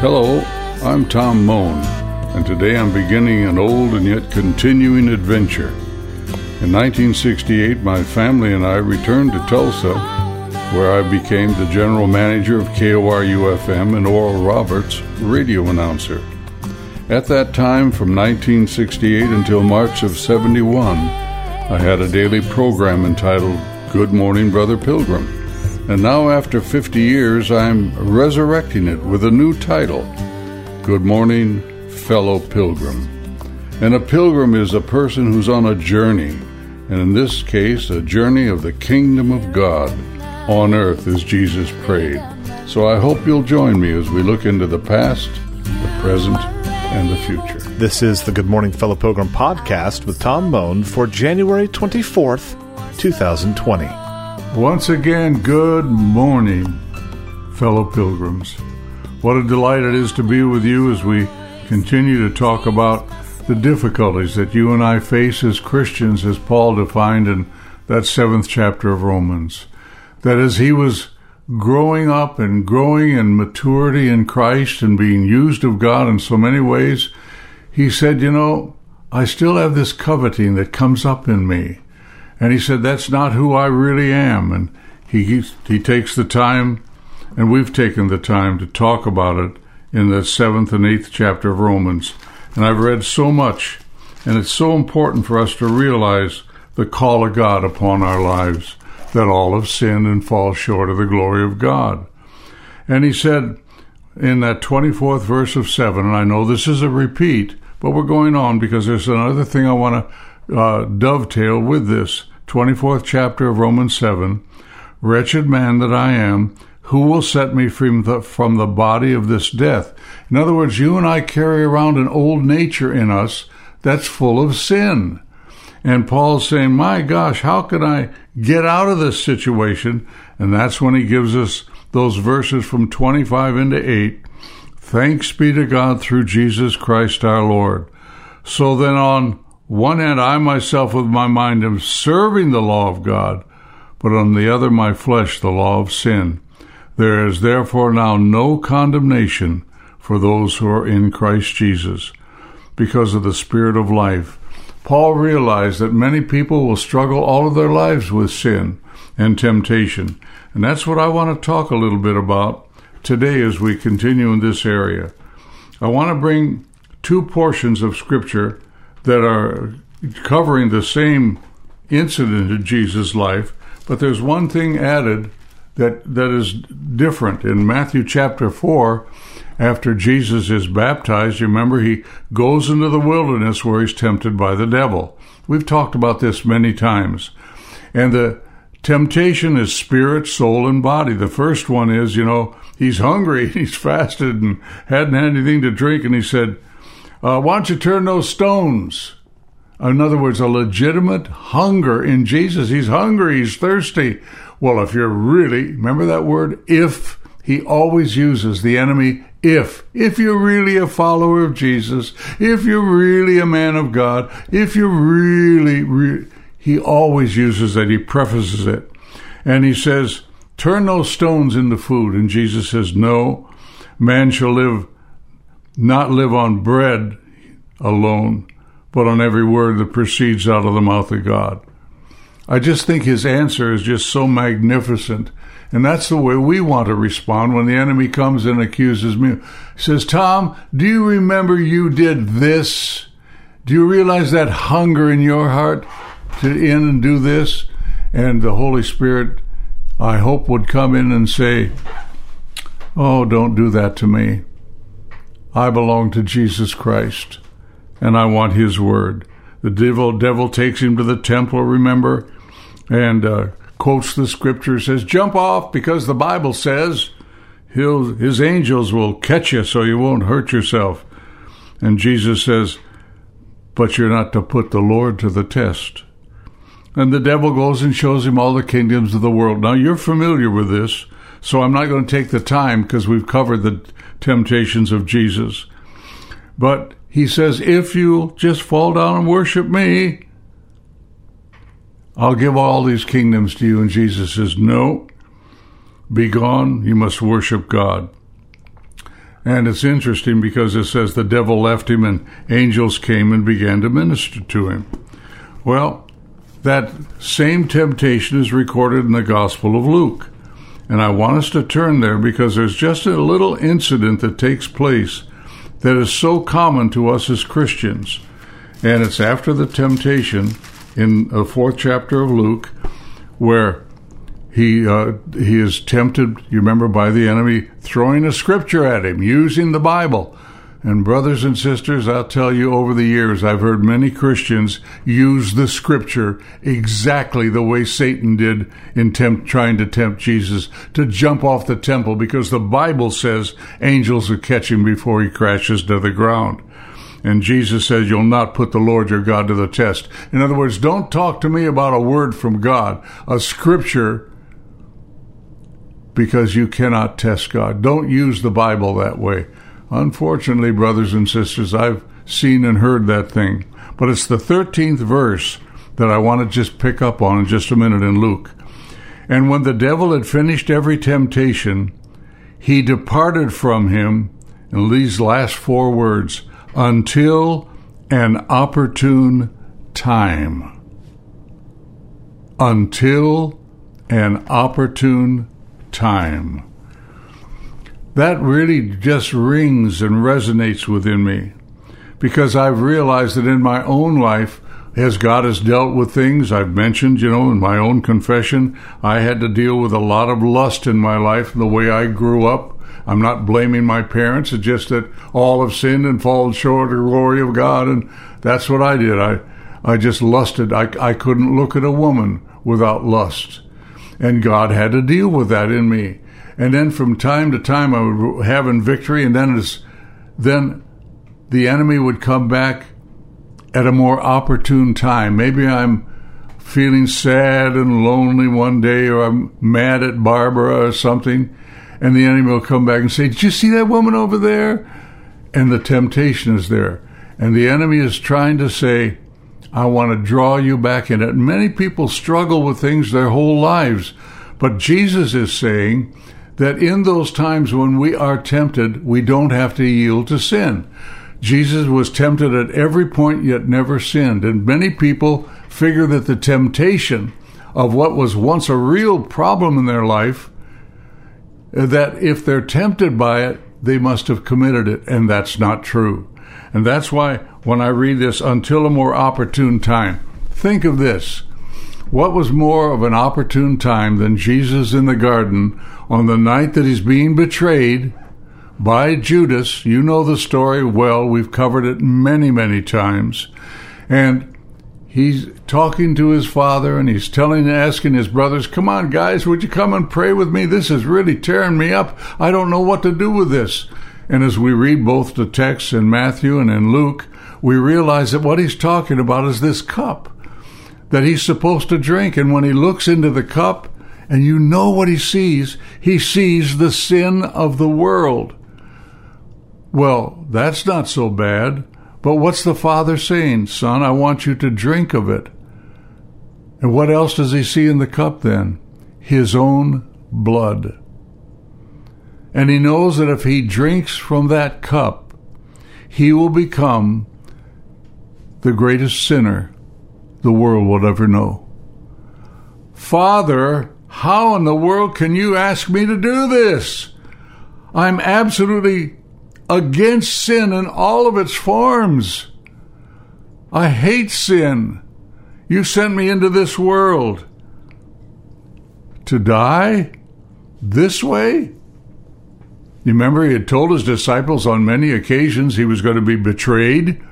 Hello, I'm Tom Moan, and today I'm beginning an old and yet continuing adventure. In 1968, my family and I returned to Tulsa, where I became the general manager of KORU FM and Oral Roberts, radio announcer. At that time, from 1968 until March of 71, I had a daily program entitled Good Morning, Brother Pilgrim. And now, after 50 years, I'm resurrecting it with a new title Good Morning, Fellow Pilgrim. And a pilgrim is a person who's on a journey, and in this case, a journey of the kingdom of God on earth as Jesus prayed. So I hope you'll join me as we look into the past, the present, and the future. This is the Good Morning Fellow Pilgrim podcast with Tom Moan for January 24th, 2020. Once again, good morning, fellow pilgrims. What a delight it is to be with you as we continue to talk about the difficulties that you and I face as Christians, as Paul defined in that seventh chapter of Romans. That as he was growing up and growing in maturity in Christ and being used of God in so many ways, he said, You know, I still have this coveting that comes up in me. And he said, That's not who I really am. And he, he takes the time, and we've taken the time to talk about it in the seventh and eighth chapter of Romans. And I've read so much, and it's so important for us to realize the call of God upon our lives that all have sinned and fall short of the glory of God. And he said in that 24th verse of 7, and I know this is a repeat, but we're going on because there's another thing I want to uh, dovetail with this 24th chapter of Romans 7 Wretched man that I am, who will set me from the, from the body of this death? In other words, you and I carry around an old nature in us that's full of sin. And Paul's saying, My gosh, how can I get out of this situation? And that's when he gives us those verses from 25 into 8. Thanks be to God through Jesus Christ our Lord. So then, on one hand, I myself with my mind am serving the law of God, but on the other, my flesh, the law of sin. There is therefore now no condemnation for those who are in Christ Jesus, because of the Spirit of life. Paul realized that many people will struggle all of their lives with sin and temptation, and that's what I want to talk a little bit about today as we continue in this area. I want to bring two portions of Scripture that are covering the same incident in Jesus' life, but there's one thing added that, that is different. In Matthew chapter 4, after Jesus is baptized, remember he goes into the wilderness where he's tempted by the devil. We've talked about this many times. And the temptation is spirit, soul, and body. The first one is, you know, he's hungry, he's fasted and hadn't had anything to drink, and he said, uh, why don't you turn those stones? In other words, a legitimate hunger in Jesus. He's hungry, he's thirsty. Well, if you're really, remember that word, if, he always uses the enemy, if. If you're really a follower of Jesus, if you're really a man of God, if you're really, re- he always uses that. He prefaces it. And he says, turn those stones into food. And Jesus says, no, man shall live not live on bread alone, but on every word that proceeds out of the mouth of God. I just think his answer is just so magnificent. And that's the way we want to respond when the enemy comes and accuses me. He says, Tom, do you remember you did this? Do you realize that hunger in your heart to in and do this? And the Holy Spirit, I hope, would come in and say, Oh, don't do that to me. I belong to Jesus Christ, and I want His word. The devil, devil takes him to the temple, remember, and uh, quotes the scripture, says, Jump off because the Bible says he'll, his angels will catch you so you won't hurt yourself. And Jesus says, But you're not to put the Lord to the test. And the devil goes and shows him all the kingdoms of the world. Now, you're familiar with this, so I'm not going to take the time because we've covered the temptations of Jesus. But he says, if you just fall down and worship me, I'll give all these kingdoms to you. And Jesus says, no, be gone. You must worship God. And it's interesting because it says the devil left him and angels came and began to minister to him. Well, that same temptation is recorded in the Gospel of Luke. And I want us to turn there because there's just a little incident that takes place that is so common to us as Christians. And it's after the temptation in the fourth chapter of Luke, where he uh, he is tempted. You remember by the enemy throwing a scripture at him, using the Bible. And brothers and sisters, I'll tell you, over the years, I've heard many Christians use the scripture exactly the way Satan did in tempt, trying to tempt Jesus to jump off the temple because the Bible says angels will catch him before he crashes to the ground. And Jesus says, You'll not put the Lord your God to the test. In other words, don't talk to me about a word from God, a scripture, because you cannot test God. Don't use the Bible that way. Unfortunately, brothers and sisters, I've seen and heard that thing. But it's the 13th verse that I want to just pick up on in just a minute in Luke. And when the devil had finished every temptation, he departed from him, in these last four words, until an opportune time. Until an opportune time. That really just rings and resonates within me because I've realized that in my own life, as God has dealt with things I've mentioned, you know, in my own confession, I had to deal with a lot of lust in my life, the way I grew up. I'm not blaming my parents. It's just that all have sinned and fallen short of the glory of God, and that's what I did. I, I just lusted. I, I couldn't look at a woman without lust, and God had to deal with that in me. And then from time to time, I would have in victory, and then it's, then the enemy would come back at a more opportune time. Maybe I'm feeling sad and lonely one day, or I'm mad at Barbara or something, and the enemy will come back and say, Did you see that woman over there? And the temptation is there. And the enemy is trying to say, I want to draw you back in it. Many people struggle with things their whole lives. But Jesus is saying that in those times when we are tempted, we don't have to yield to sin. Jesus was tempted at every point yet never sinned. And many people figure that the temptation of what was once a real problem in their life, that if they're tempted by it, they must have committed it. And that's not true. And that's why when I read this, until a more opportune time, think of this. What was more of an opportune time than Jesus in the garden on the night that he's being betrayed by Judas? You know the story well. We've covered it many, many times. And he's talking to his father and he's telling, asking his brothers, Come on, guys, would you come and pray with me? This is really tearing me up. I don't know what to do with this. And as we read both the texts in Matthew and in Luke, we realize that what he's talking about is this cup that he's supposed to drink. And when he looks into the cup, and you know what he sees, he sees the sin of the world. Well, that's not so bad. But what's the father saying? Son, I want you to drink of it. And what else does he see in the cup then? His own blood. And he knows that if he drinks from that cup, he will become the greatest sinner the world will ever know. Father, how in the world can you ask me to do this? I'm absolutely against sin in all of its forms. I hate sin. You sent me into this world to die this way? You remember he had told his disciples on many occasions he was going to be betrayed,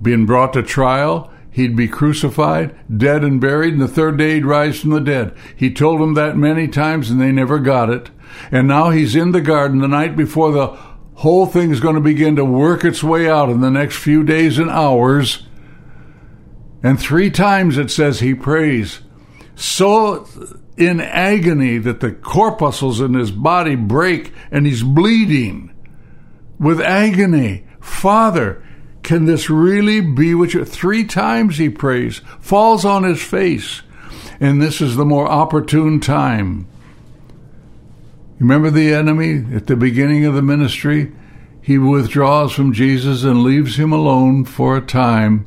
being brought to trial, he'd be crucified, dead and buried, and the third day he'd rise from the dead. He told them that many times and they never got it. And now he's in the garden the night before the whole thing is going to begin to work its way out in the next few days and hours. And three times it says he prays, so in agony that the corpuscles in his body break and he's bleeding with agony. Father, can this really be what you three times he prays, falls on his face, and this is the more opportune time. Remember the enemy at the beginning of the ministry? He withdraws from Jesus and leaves him alone for a time.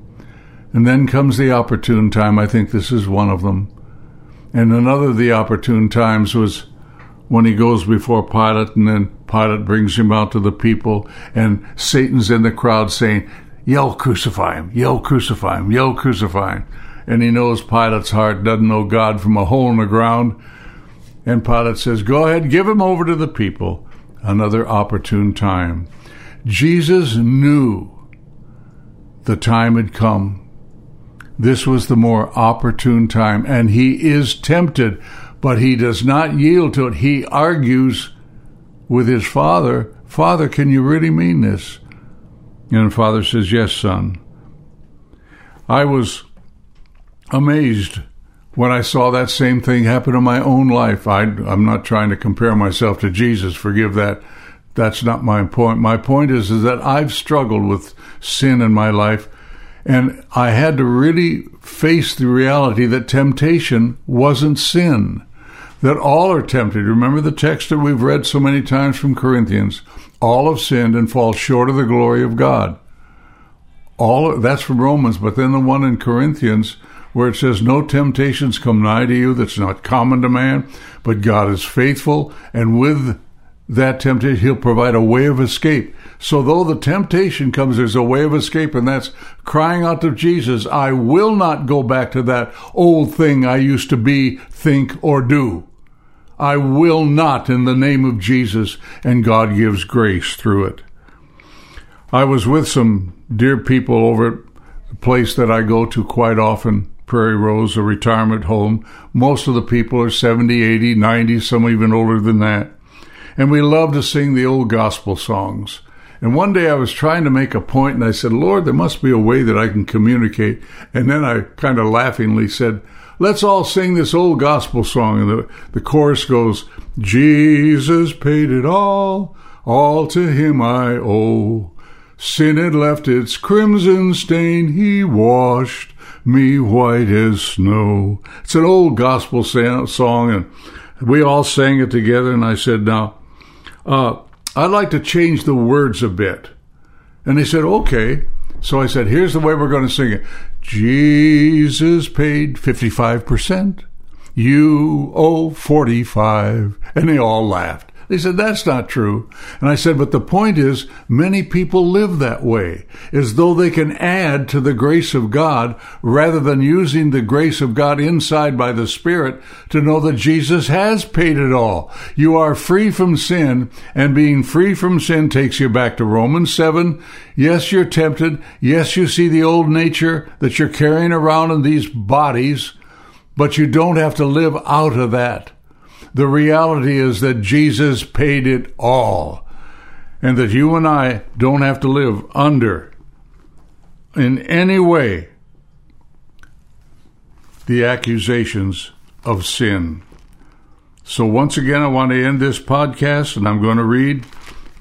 And then comes the opportune time. I think this is one of them. And another of the opportune times was when he goes before Pilate and then Pilate brings him out to the people and Satan's in the crowd saying, yell crucify him, yell crucify him, yell crucify him. And he knows Pilate's heart doesn't know God from a hole in the ground. And Pilate says, go ahead, give him over to the people. Another opportune time. Jesus knew the time had come. This was the more opportune time, and he is tempted but he does not yield to it. He argues with his father, Father, can you really mean this? And the father says, Yes, son. I was amazed when I saw that same thing happen in my own life. I, am not trying to compare myself to Jesus, forgive that. That's not my point. My point is, is that I've struggled with sin in my life, and I had to really face the reality that temptation wasn't sin that all are tempted. Remember the text that we've read so many times from Corinthians. All have sinned and fall short of the glory of God. All that's from Romans, but then the one in Corinthians where it says, No temptations come nigh to you that's not common to man, but God is faithful, and with that temptation, He'll provide a way of escape. So though the temptation comes, there's a way of escape, and that's crying out to Jesus, I will not go back to that old thing I used to be, think, or do. I will not in the name of Jesus, and God gives grace through it. I was with some dear people over at the place that I go to quite often, Prairie Rose, a retirement home. Most of the people are 70, 80, 90, some even older than that. And we love to sing the old gospel songs. And one day I was trying to make a point and I said, Lord, there must be a way that I can communicate. And then I kind of laughingly said, let's all sing this old gospel song. And the, the chorus goes, Jesus paid it all, all to him I owe. Sin had left its crimson stain, he washed me white as snow. It's an old gospel song, and we all sang it together. And I said, now, uh, I'd like to change the words a bit. And they said, okay. So I said, here's the way we're going to sing it. Jesus paid 55%. You owe 45. And they all laughed. They said, that's not true. And I said, but the point is, many people live that way, as though they can add to the grace of God rather than using the grace of God inside by the Spirit to know that Jesus has paid it all. You are free from sin, and being free from sin takes you back to Romans 7. Yes, you're tempted. Yes, you see the old nature that you're carrying around in these bodies, but you don't have to live out of that. The reality is that Jesus paid it all, and that you and I don't have to live under, in any way, the accusations of sin. So, once again, I want to end this podcast, and I'm going to read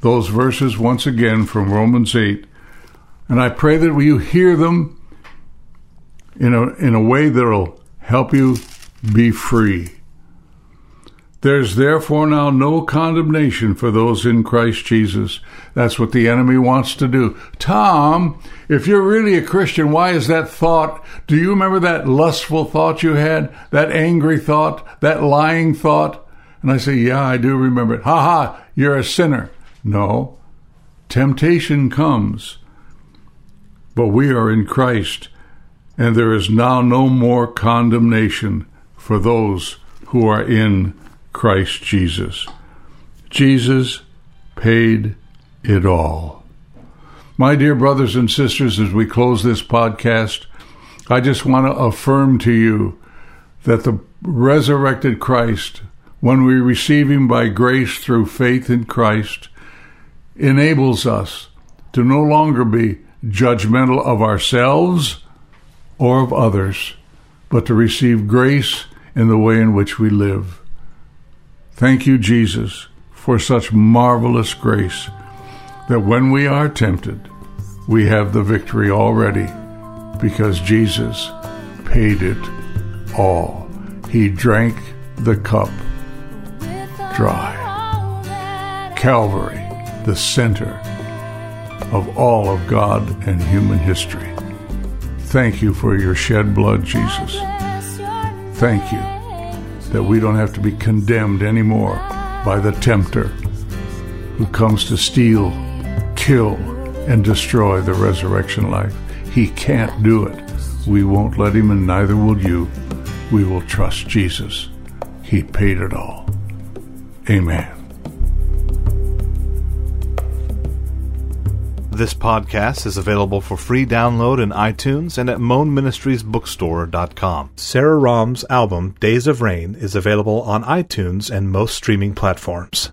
those verses once again from Romans 8. And I pray that you hear them in a, in a way that will help you be free. There's therefore now no condemnation for those in Christ Jesus. That's what the enemy wants to do. Tom, if you're really a Christian, why is that thought? Do you remember that lustful thought you had? That angry thought? That lying thought? And I say, Yeah, I do remember it. Ha ha, you're a sinner. No. Temptation comes. But we are in Christ, and there is now no more condemnation for those who are in Christ Jesus. Jesus paid it all. My dear brothers and sisters, as we close this podcast, I just want to affirm to you that the resurrected Christ, when we receive Him by grace through faith in Christ, enables us to no longer be judgmental of ourselves or of others, but to receive grace in the way in which we live. Thank you, Jesus, for such marvelous grace that when we are tempted, we have the victory already because Jesus paid it all. He drank the cup dry. Calvary, the center of all of God and human history. Thank you for your shed blood, Jesus. Thank you that we don't have to be condemned anymore by the tempter who comes to steal, kill, and destroy the resurrection life. He can't do it. We won't let him, and neither will you. We will trust Jesus. He paid it all. Amen. This podcast is available for free download in iTunes and at moanministriesbookstore.com. Sarah Rahm's album, Days of Rain, is available on iTunes and most streaming platforms.